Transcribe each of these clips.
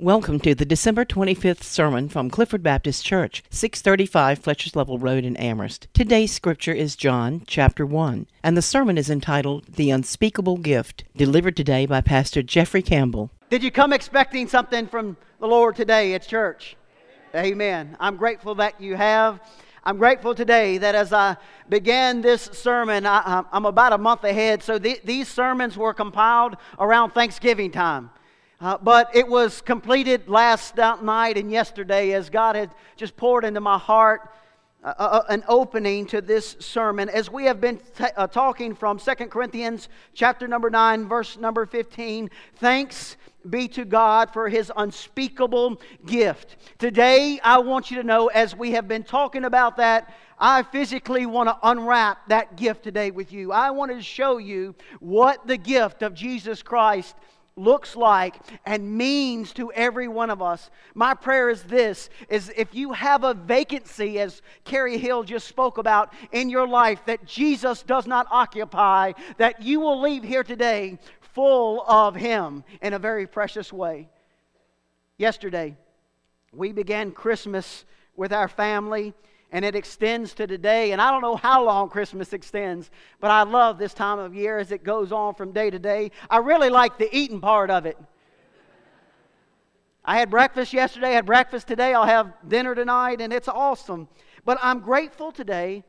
Welcome to the December 25th sermon from Clifford Baptist Church, 635 Fletcher's Level Road in Amherst. Today's scripture is John chapter 1, and the sermon is entitled The Unspeakable Gift, delivered today by Pastor Jeffrey Campbell. Did you come expecting something from the Lord today at church? Amen. I'm grateful that you have. I'm grateful today that as I began this sermon, I, am about a month ahead, so th- these sermons were compiled around Thanksgiving time. Uh, but it was completed last night and yesterday as God had just poured into my heart uh, uh, uh an opening to this sermon as we have been t- talking from Second Corinthians chapter number 9 verse number 15 thanks be to God for his unspeakable gift. Today I want you to know as we have been talking about that I physically want to unwrap that gift today with you. I want to show you what the gift of Jesus Christ looks like and means to every one of us. My prayer is this is if you have a vacancy as Carrie Hill just spoke about in your life that Jesus does not occupy, that you will leave here today full of him in a very precious way. Yesterday, we began Christmas with our family and it extends to today. And I don't know how long Christmas extends, but I love this time of year as it goes on from day to day. I really like the eating part of it. I had breakfast yesterday, I had breakfast today, I'll have dinner tonight, and it's awesome. But I'm grateful today,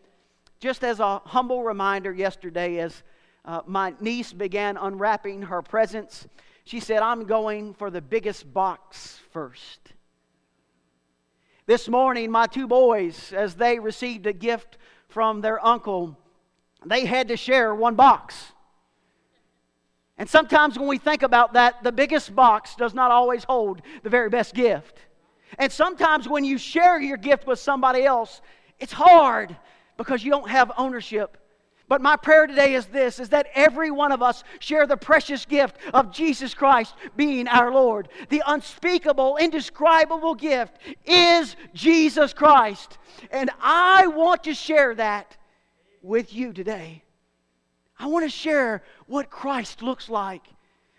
just as a humble reminder yesterday, as uh, my niece began unwrapping her presents, she said, I'm going for the biggest box first. This morning, my two boys, as they received a gift from their uncle, they had to share one box. And sometimes when we think about that, the biggest box does not always hold the very best gift. And sometimes when you share your gift with somebody else, it's hard because you don't have ownership but my prayer today is this is that every one of us share the precious gift of Jesus Christ being our Lord. The unspeakable, indescribable gift is Jesus Christ. And I want to share that with you today. I want to share what Christ looks like.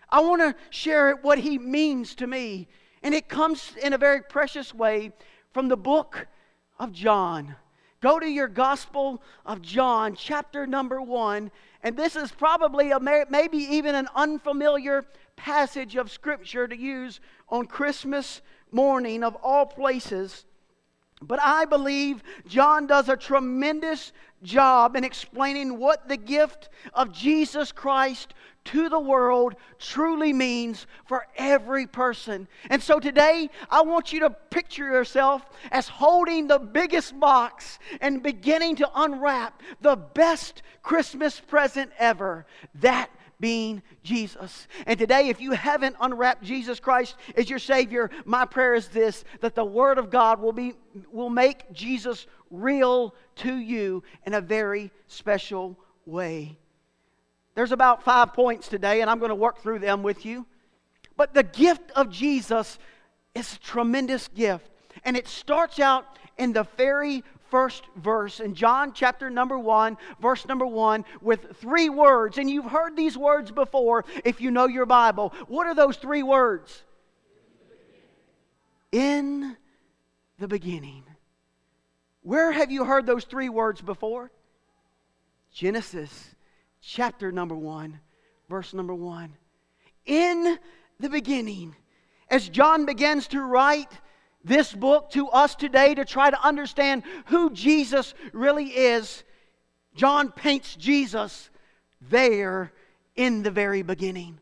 I want to share what he means to me. And it comes in a very precious way from the book of John. Go to your Gospel of John, chapter number one, and this is probably a, maybe even an unfamiliar passage of Scripture to use on Christmas morning of all places. But I believe John does a tremendous job in explaining what the gift of Jesus Christ to the world truly means for every person. And so today, I want you to picture yourself as holding the biggest box and beginning to unwrap the best Christmas present ever. That being Jesus. And today, if you haven't unwrapped Jesus Christ as your Savior, my prayer is this that the Word of God will, be, will make Jesus real to you in a very special way. There's about five points today, and I'm going to work through them with you. But the gift of Jesus is a tremendous gift. And it starts out in the very first verse in John chapter number one, verse number one, with three words. And you've heard these words before if you know your Bible. What are those three words? In the beginning. Where have you heard those three words before? Genesis chapter number one, verse number one. In the beginning, as John begins to write this book to us today to try to understand who Jesus really is, John paints Jesus there in the very beginning.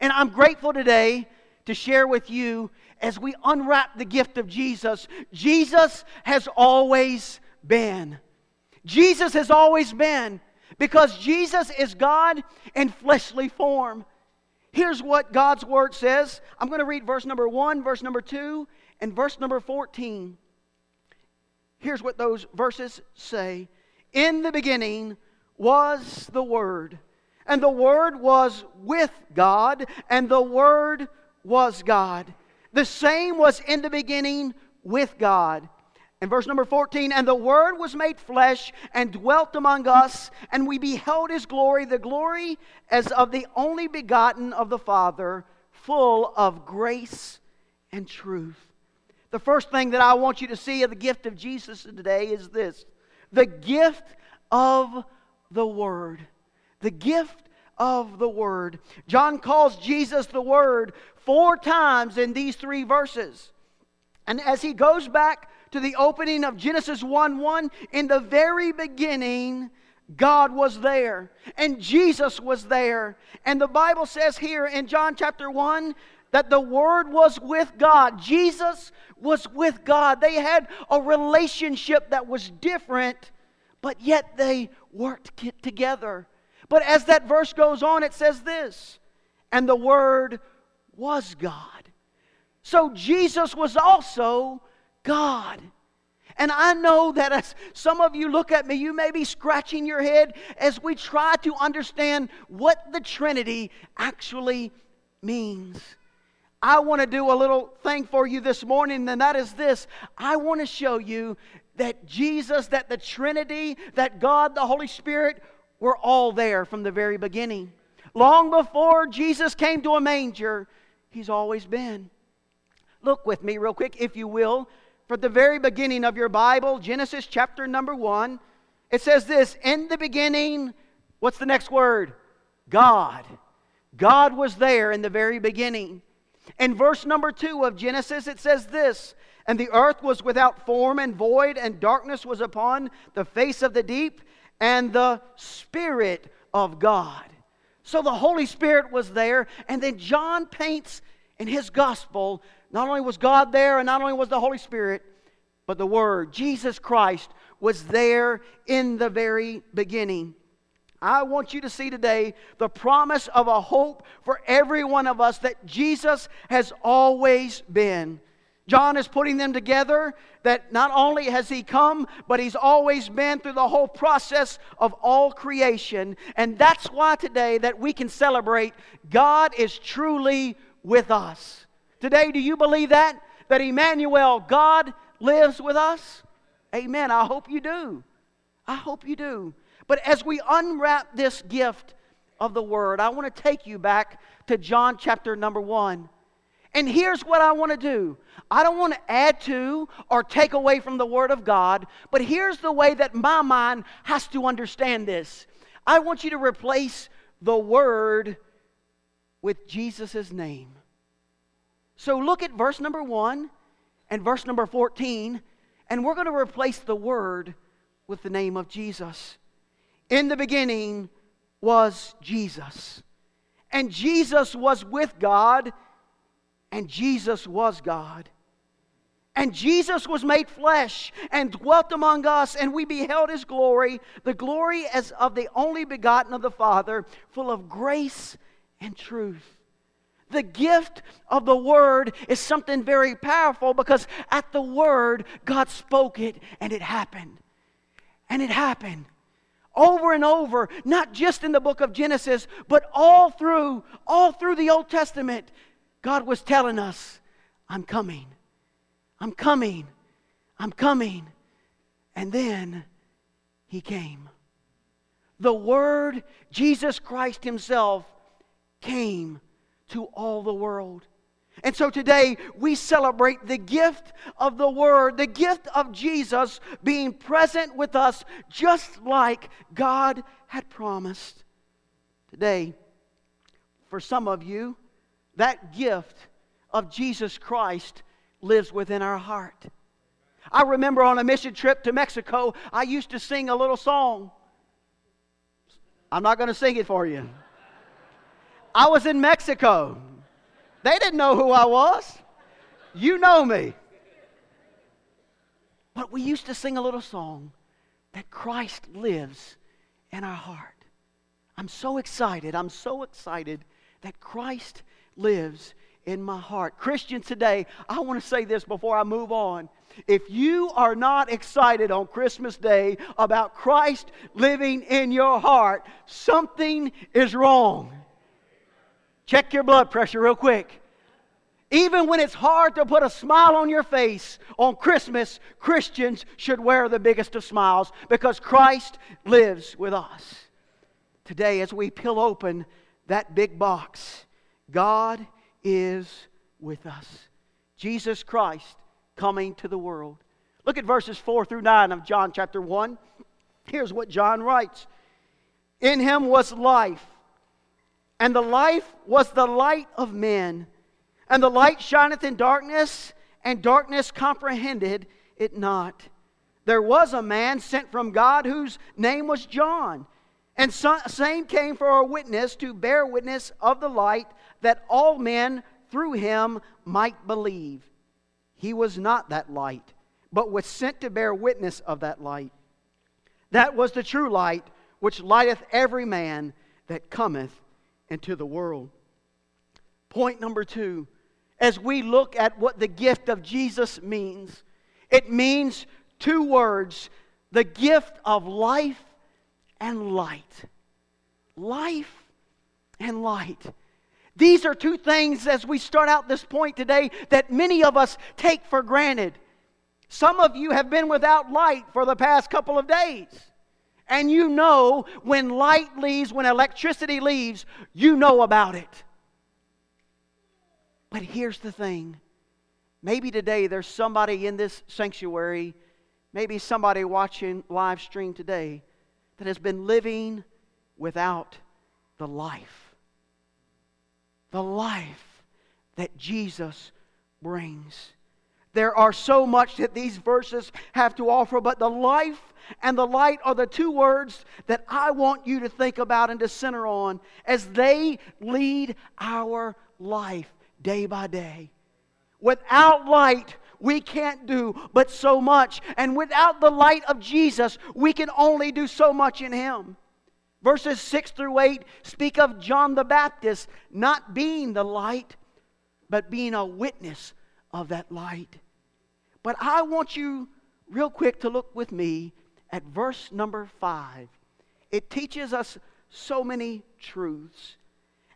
And I'm grateful today to share with you as we unwrap the gift of Jesus. Jesus has always been. Jesus has always been because Jesus is God in fleshly form. Here's what God's word says. I'm going to read verse number 1, verse number 2, and verse number 14. Here's what those verses say In the beginning was the Word, and the Word was with God, and the Word was God. The same was in the beginning with God. In verse number 14, and the Word was made flesh and dwelt among us, and we beheld his glory, the glory as of the only begotten of the Father, full of grace and truth. The first thing that I want you to see of the gift of Jesus today is this the gift of the Word. The gift of the Word. John calls Jesus the Word four times in these three verses. And as he goes back to the opening of Genesis 1 1, in the very beginning, God was there and Jesus was there. And the Bible says here in John chapter 1 that the Word was with God. Jesus was with God. They had a relationship that was different, but yet they worked together. But as that verse goes on, it says this and the Word was God. So Jesus was also God. And I know that as some of you look at me, you may be scratching your head as we try to understand what the Trinity actually means. I want to do a little thing for you this morning, and that is this I want to show you that Jesus, that the Trinity, that God, the Holy Spirit, were all there from the very beginning. Long before Jesus came to a manger, He's always been. Look with me, real quick, if you will, for the very beginning of your Bible, Genesis chapter number one, it says this In the beginning, what's the next word? God. God was there in the very beginning. In verse number two of Genesis, it says this And the earth was without form and void, and darkness was upon the face of the deep, and the Spirit of God. So the Holy Spirit was there, and then John paints in his gospel not only was God there and not only was the Holy Spirit, but the Word, Jesus Christ, was there in the very beginning. I want you to see today the promise of a hope for every one of us that Jesus has always been. John is putting them together that not only has he come, but he's always been through the whole process of all creation. And that's why today that we can celebrate God is truly with us. Today, do you believe that? That Emmanuel, God lives with us? Amen. I hope you do. I hope you do. But as we unwrap this gift of the Word, I want to take you back to John chapter number one. And here's what I want to do I don't want to add to or take away from the Word of God, but here's the way that my mind has to understand this. I want you to replace the Word with Jesus' name. So look at verse number 1 and verse number 14, and we're going to replace the word with the name of Jesus. In the beginning was Jesus, and Jesus was with God, and Jesus was God. And Jesus was made flesh and dwelt among us, and we beheld his glory, the glory as of the only begotten of the Father, full of grace and truth. The gift of the Word is something very powerful because at the Word, God spoke it and it happened. And it happened over and over, not just in the book of Genesis, but all through, all through the Old Testament. God was telling us, I'm coming. I'm coming. I'm coming. And then he came. The Word, Jesus Christ Himself, came to all the world. And so today we celebrate the gift of the Word, the gift of Jesus being present with us just like God had promised. Today, for some of you, that gift of Jesus Christ lives within our heart. I remember on a mission trip to Mexico, I used to sing a little song. I'm not going to sing it for you. I was in Mexico. They didn't know who I was. You know me. But we used to sing a little song that Christ lives in our heart. I'm so excited. I'm so excited that Christ lives in my heart. Christians today, I want to say this before I move on. If you are not excited on Christmas Day about Christ living in your heart, something is wrong. Check your blood pressure real quick. Even when it's hard to put a smile on your face on Christmas, Christians should wear the biggest of smiles because Christ lives with us. Today, as we peel open that big box, God is with us. Jesus Christ coming to the world. Look at verses 4 through 9 of John chapter 1. Here's what John writes In him was life, and the life was the light of men. And the light shineth in darkness, and darkness comprehended it not. There was a man sent from God whose name was John. And same came for a witness to bear witness of the light, that all men through him might believe. He was not that light, but was sent to bear witness of that light. That was the true light, which lighteth every man that cometh into the world. Point number two, as we look at what the gift of Jesus means, it means two words the gift of life and light. Life and light. These are two things as we start out this point today that many of us take for granted. Some of you have been without light for the past couple of days. And you know when light leaves, when electricity leaves, you know about it. But here's the thing maybe today there's somebody in this sanctuary, maybe somebody watching live stream today that has been living without the life. The life that Jesus brings. There are so much that these verses have to offer, but the life and the light are the two words that I want you to think about and to center on as they lead our life day by day. Without light, we can't do but so much. And without the light of Jesus, we can only do so much in Him. Verses 6 through 8 speak of John the Baptist not being the light, but being a witness of that light. But I want you, real quick, to look with me at verse number 5. It teaches us so many truths.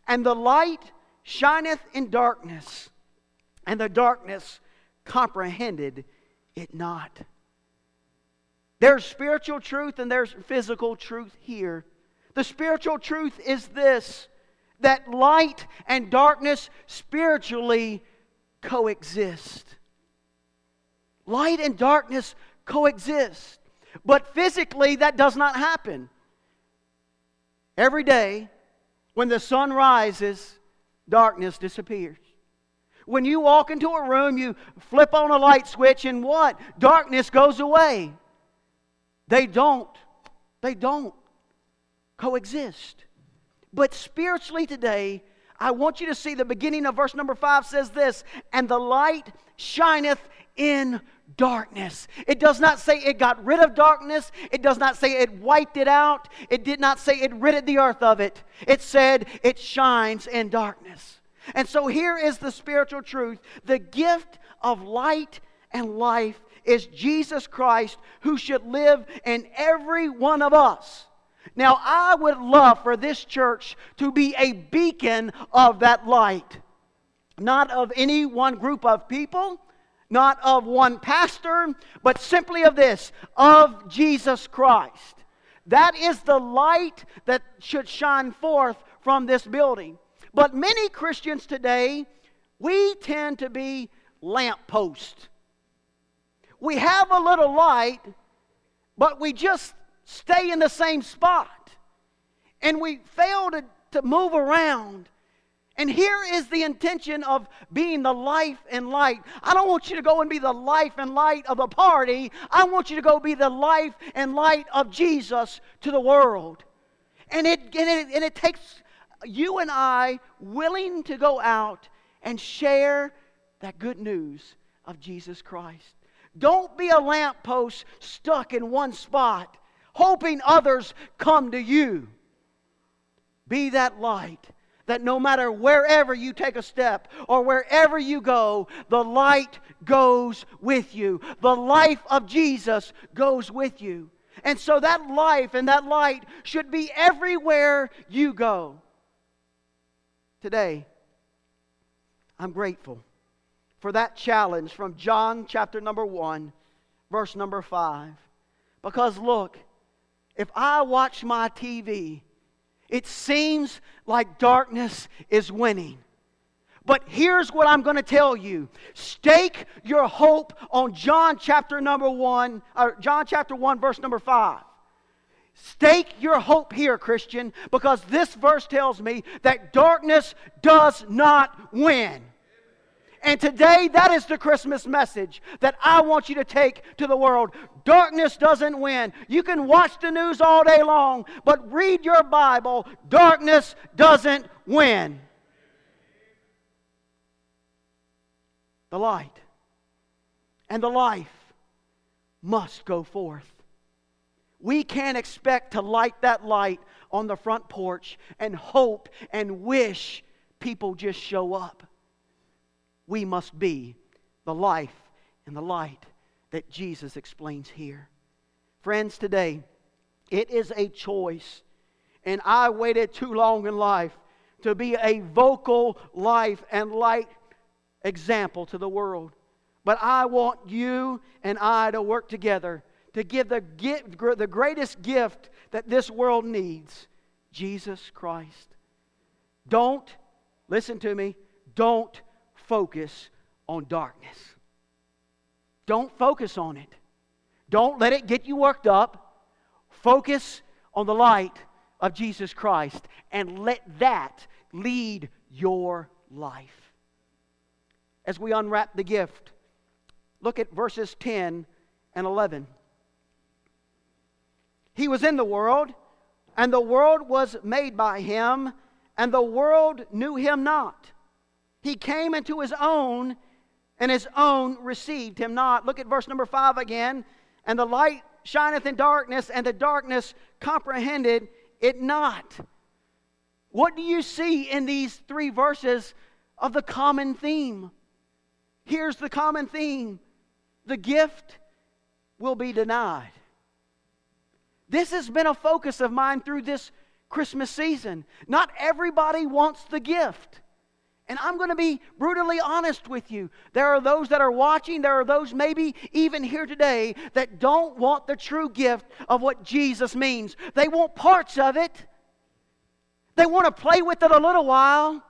And the light shineth in darkness, and the darkness comprehended it not. There's spiritual truth and there's physical truth here. The spiritual truth is this that light and darkness spiritually coexist. Light and darkness coexist. But physically, that does not happen. Every day, when the sun rises, darkness disappears. When you walk into a room, you flip on a light switch, and what? Darkness goes away. They don't. They don't coexist. But spiritually today, I want you to see the beginning of verse number five says this, and the light shineth in darkness. It does not say it got rid of darkness. It does not say it wiped it out. It did not say it ridded the earth of it. It said it shines in darkness. And so here is the spiritual truth the gift of light and life is Jesus Christ who should live in every one of us. Now, I would love for this church to be a beacon of that light, not of any one group of people, not of one pastor, but simply of this of Jesus Christ. That is the light that should shine forth from this building. But many Christians today, we tend to be lampposts. We have a little light, but we just stay in the same spot. And we fail to, to move around. And here is the intention of being the life and light. I don't want you to go and be the life and light of a party. I want you to go be the life and light of Jesus to the world. And it, and it, and it takes you and I willing to go out and share that good news of Jesus Christ. Don't be a lamppost stuck in one spot, hoping others come to you. Be that light that no matter wherever you take a step or wherever you go, the light goes with you. The life of Jesus goes with you. And so that life and that light should be everywhere you go today, I'm grateful for that challenge from John chapter number 1, verse number 5. Because look, if I watch my TV, it seems like darkness is winning. But here's what I'm going to tell you. Stake your hope on John chapter number 1, or John chapter 1 verse number 5. Stake your hope here, Christian, because this verse tells me that darkness does not win. And today, that is the Christmas message that I want you to take to the world. Darkness doesn't win. You can watch the news all day long, but read your Bible. Darkness doesn't win. The light and the life must go forth. We can't expect to light that light on the front porch and hope and wish people just show up we must be the life and the light that Jesus explains here. Friends, today, it is a choice. And I waited too long in life to be a vocal life and light example to the world. But I want you and I to work together to give the, the greatest gift that this world needs Jesus Christ. Don't, listen to me, don't focus on darkness. Don't focus on it. Don't let it get you worked up. Focus on the light of Jesus Christ and let that lead your life. As we unwrap the gift, look at verses 10 and 11. He was in the world, and the world was made by him, and the world knew him not. He came into his own, and his own received him not. Look at verse number five again. And the light shineth in darkness, and the darkness comprehended it not. What do you see in these three verses of the common theme? Here's the common theme the gift will be denied. This has been a focus of mine through this Christmas season. Not everybody wants the gift. And I'm going to be brutally honest with you. There are those that are watching, there are those maybe even here today that don't want the true gift of what Jesus means. They want parts of it, they want to play with it a little while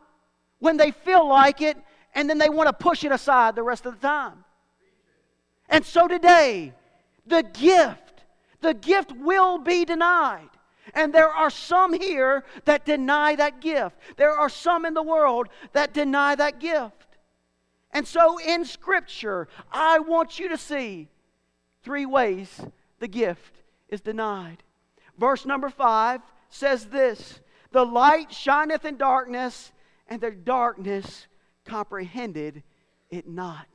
when they feel like it, and then they want to push it aside the rest of the time. And so today, the gift, the gift will be denied. And there are some here that deny that gift. There are some in the world that deny that gift. And so in Scripture, I want you to see three ways the gift is denied. Verse number five says this The light shineth in darkness, and the darkness comprehended it not.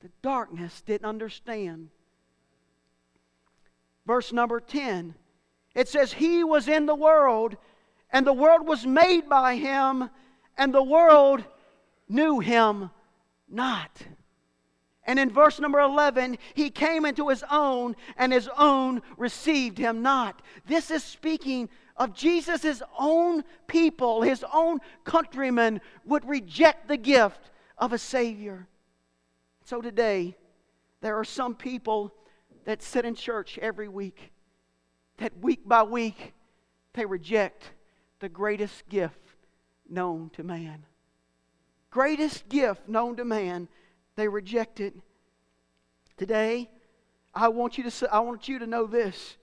The darkness didn't understand. Verse number 10 it says, He was in the world, and the world was made by him, and the world knew him not. And in verse number 11, he came into his own, and his own received him not. This is speaking of Jesus' own people, his own countrymen would reject the gift of a Savior. So today, there are some people that sit in church every week that week by week they reject the greatest gift known to man. Greatest gift known to man, they reject it. Today, I want you to I want you to know this.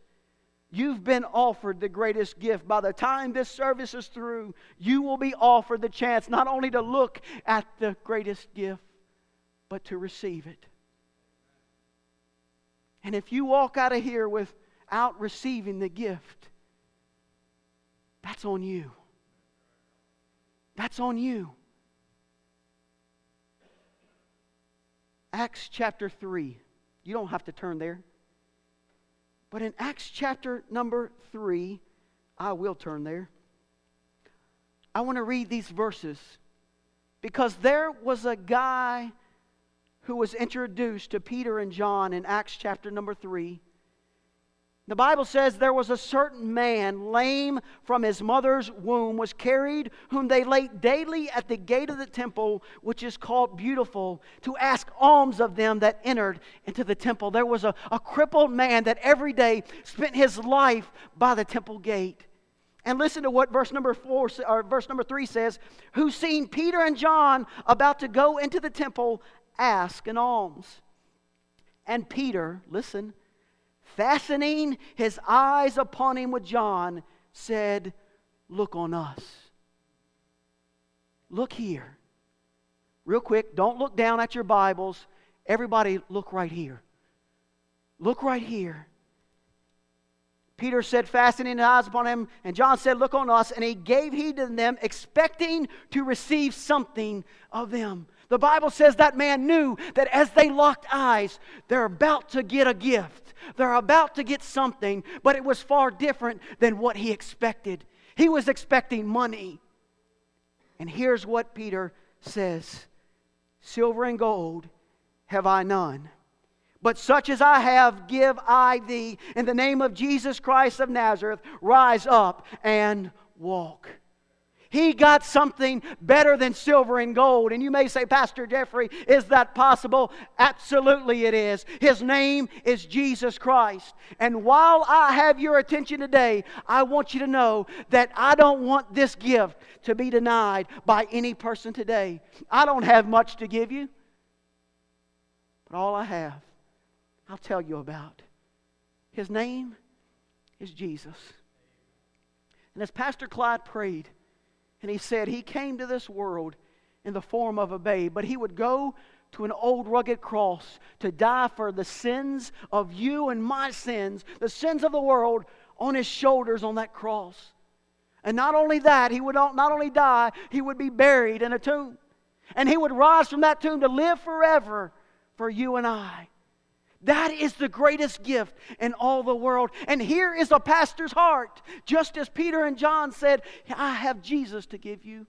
You've been offered the greatest gift. By the time this service is through, you will be offered the chance not only to look at the greatest gift, but to receive it. And if you walk out of here with out receiving the gift, that's on you. That's on you. Acts chapter 3. You don't have to turn there. But in Acts chapter number 3, I will turn there. I want to read these verses because there was a guy who was introduced to Peter and John in Acts chapter number 3. The Bible says there was a certain man, lame from his mother's womb, was carried, whom they laid daily at the gate of the temple, which is called Beautiful, to ask alms of them that entered into the temple. There was a, a crippled man that every day spent his life by the temple gate. And listen to what verse number four or verse number three says, who seen Peter and John about to go into the temple, ask an alms. And Peter, listen, fastening his eyes upon him with John, said, Look on us. Look here. Real quick, don't look down at your Bibles. Everybody, look right here. Look right here. Peter said, fastening his eyes upon him, and John said, Look on us. And he gave heed to them, expecting to receive something of them. The Bible says that man knew that as they locked eyes, they're about to get a gift. They're about to get something, but it was far different than what he expected. He was expecting money. And here's what Peter says Silver and gold have I none but such as I have, give I thee. In the name of Jesus Christ of Nazareth, rise up and walk. He got something better than silver and gold. And you may say, Pastor Jeffrey, is that possible? Absolutely it is. His name is Jesus Christ. And while I have your attention today, I want you to know that I don't want this gift to be denied by any person today. I don't have much to give you, but all I have I'll tell you about. His name is Jesus. And as Pastor Clyde prayed, and he said he came to this world in the form of a babe, but he would go to an old rugged cross to die for the sins of you and my sins, the sins of the world, on his shoulders on that cross. And not only that, he would not only die, he would be buried in a tomb. And he would rise from that tomb to live forever for you and I. That is the greatest gift in all the world. And here is a pastor's heart. Just as Peter and John said, I have Jesus to give you.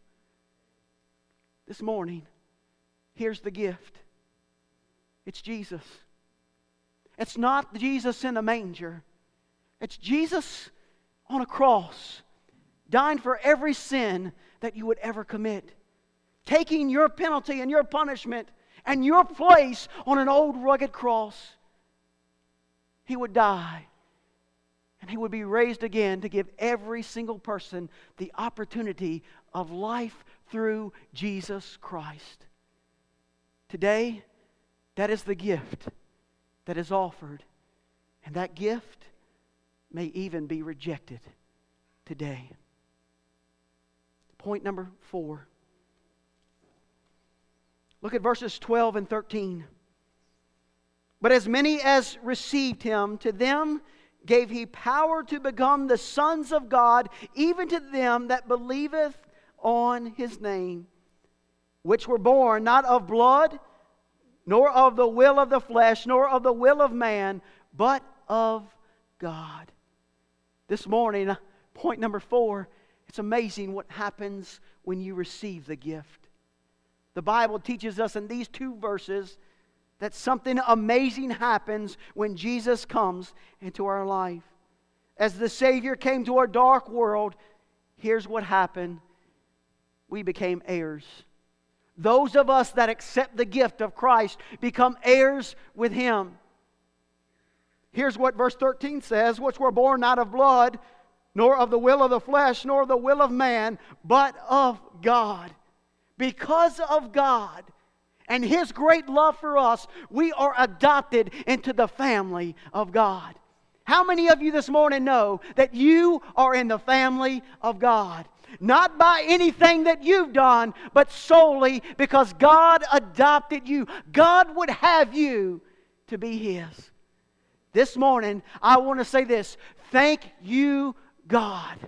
This morning, here's the gift it's Jesus. It's not Jesus in a manger, it's Jesus on a cross, dying for every sin that you would ever commit, taking your penalty and your punishment and your place on an old rugged cross he would die and he would be raised again to give every single person the opportunity of life through Jesus Christ. Today, that is the gift that is offered, and that gift may even be rejected today. Point number four. Look at verses 12 and 13. But as many as received him, to them gave he power to become the sons of God, even to them that believeth on his name, which were born not of blood, nor of the will of the flesh, nor of the will of man, but of God. This morning, point number four, it's amazing what happens when you receive the gift. The Bible teaches us in these two verses that something amazing happens when Jesus comes into our life. As the Savior came to our dark world, here's what happened we became heirs. Those of us that accept the gift of Christ become heirs with Him. Here's what verse 13 says which were born not of blood, nor of the will of the flesh, nor of the will of man, but of God. Because of God and His great love for us, we are adopted into the family of God. How many of you this morning know that you are in the family of God? Not by anything that you've done, but solely because God adopted you. God would have you to be His. This morning, I want to say this thank you, God,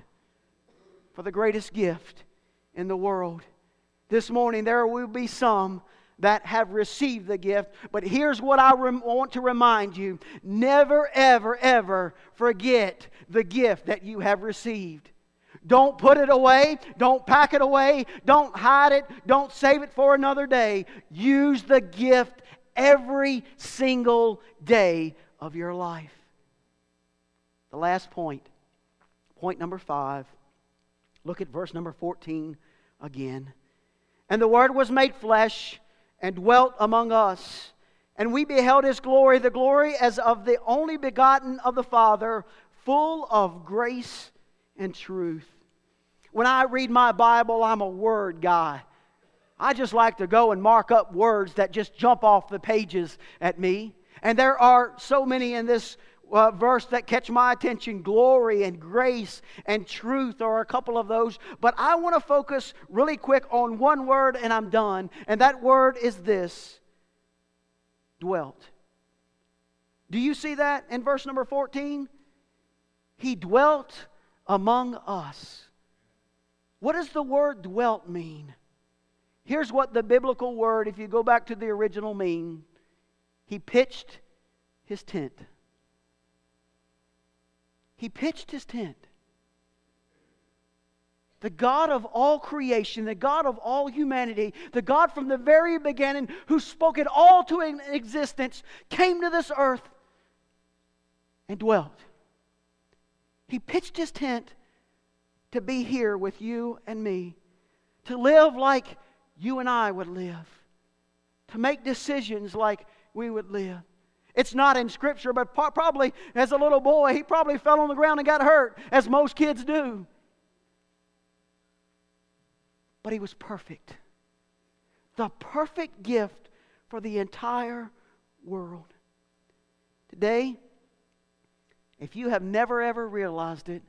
for the greatest gift in the world. This morning, there will be some that have received the gift. But here's what I rem- want to remind you never, ever, ever forget the gift that you have received. Don't put it away. Don't pack it away. Don't hide it. Don't save it for another day. Use the gift every single day of your life. The last point, point number five. Look at verse number 14 again. And the Word was made flesh and dwelt among us. And we beheld his glory, the glory as of the only begotten of the Father, full of grace and truth. When I read my Bible, I'm a word guy. I just like to go and mark up words that just jump off the pages at me. And there are so many in this uh, verse that catch my attention glory and grace and truth are a couple of those. But I want to focus really quick on one word and I'm done. And that word is this dwelt. Do you see that in verse number 14? He dwelt among us. What does the word dwelt mean? Here's what the biblical word, if you go back to the original, mean. He pitched his tent. He pitched his tent. The God of all creation, the God of all humanity, the God from the very beginning who spoke it all to existence, came to this earth and dwelt. He pitched his tent to be here with you and me, to live like you and I would live, to make decisions like we would live. It's not in Scripture, but probably as a little boy, he probably fell on the ground and got hurt, as most kids do. But he was perfect. The perfect gift for the entire world. Today, if you have never ever realized it,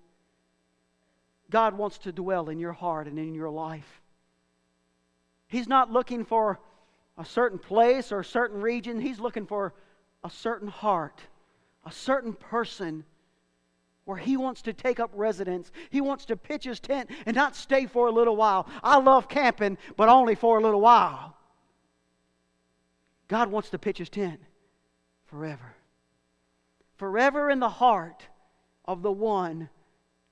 God wants to dwell in your heart and in your life. He's not looking for a certain place or a certain region, He's looking for a certain heart, a certain person where he wants to take up residence. He wants to pitch his tent and not stay for a little while. I love camping, but only for a little while. God wants to pitch his tent forever. Forever in the heart of the one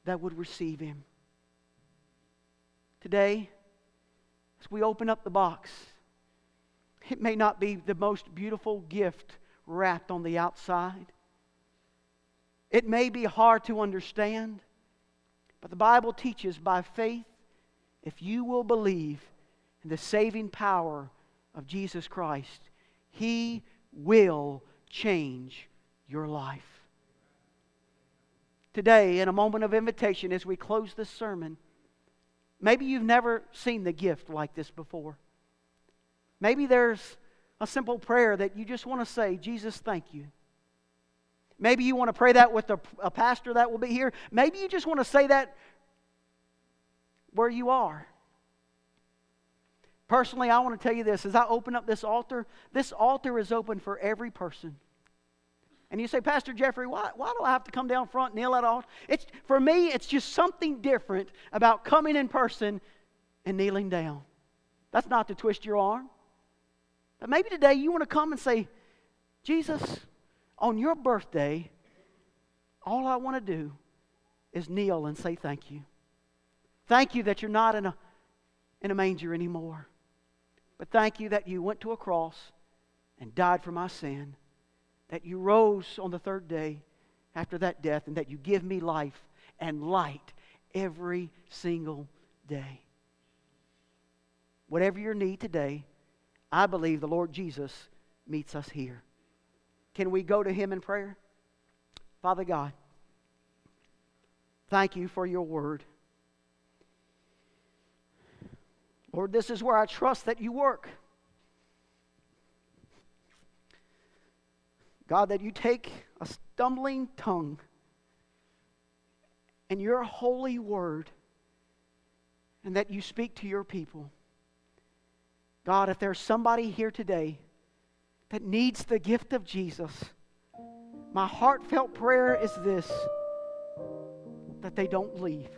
that would receive him. Today, as we open up the box, it may not be the most beautiful gift wrapped on the outside. It may be hard to understand, but the Bible teaches by faith, if you will believe in the saving power of Jesus Christ, He will change your life. Today, in a moment of invitation, as we close this sermon, maybe you've never seen the gift like this before. Maybe there's a simple prayer that you just want to say, Jesus, thank you. Maybe you want to pray that with a, a pastor that will be here. Maybe you just want to say that where you are. Personally, I want to tell you this as I open up this altar, this altar is open for every person. And you say, Pastor Jeffrey, why, why do I have to come down front, kneel at all? It's, for me, it's just something different about coming in person and kneeling down. That's not to twist your arm. But maybe today you want to come and say, Jesus, on your birthday, all I want to do is kneel and say thank you. Thank you that you're not in a, in a manger anymore. But thank you that you went to a cross and died for my sin, that you rose on the third day after that death, and that you give me life and light every single day. Whatever your need today, I believe the Lord Jesus meets us here. Can we go to Him in prayer? Father God, thank you for your word. Lord, this is where I trust that you work. God, that you take a stumbling tongue and your holy word and that you speak to your people. God, if there's somebody here today that needs the gift of Jesus, my heartfelt prayer is this that they don't leave.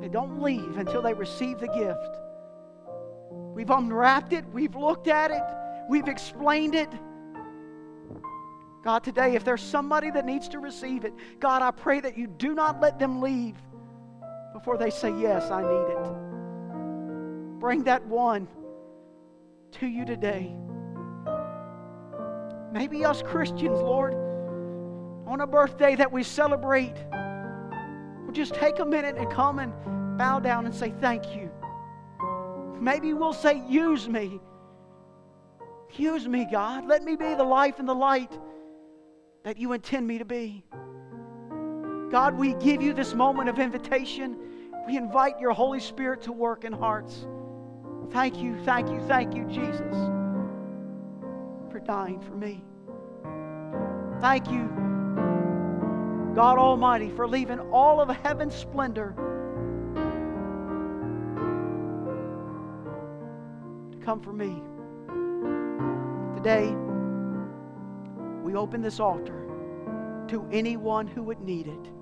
They don't leave until they receive the gift. We've unwrapped it, we've looked at it, we've explained it. God, today, if there's somebody that needs to receive it, God, I pray that you do not let them leave before they say, Yes, I need it bring that one to you today. Maybe us Christians, Lord, on a birthday that we celebrate, we'll just take a minute and come and bow down and say thank you. Maybe we'll say, Use me. Use me, God. Let me be the life and the light that you intend me to be. God, we give you this moment of invitation. We invite your Holy Spirit to work in hearts. Thank you, thank you, thank you, Jesus, for dying for me. Thank you, God Almighty, for leaving all of heaven's splendor to come for me. Today, we open this altar to anyone who would need it.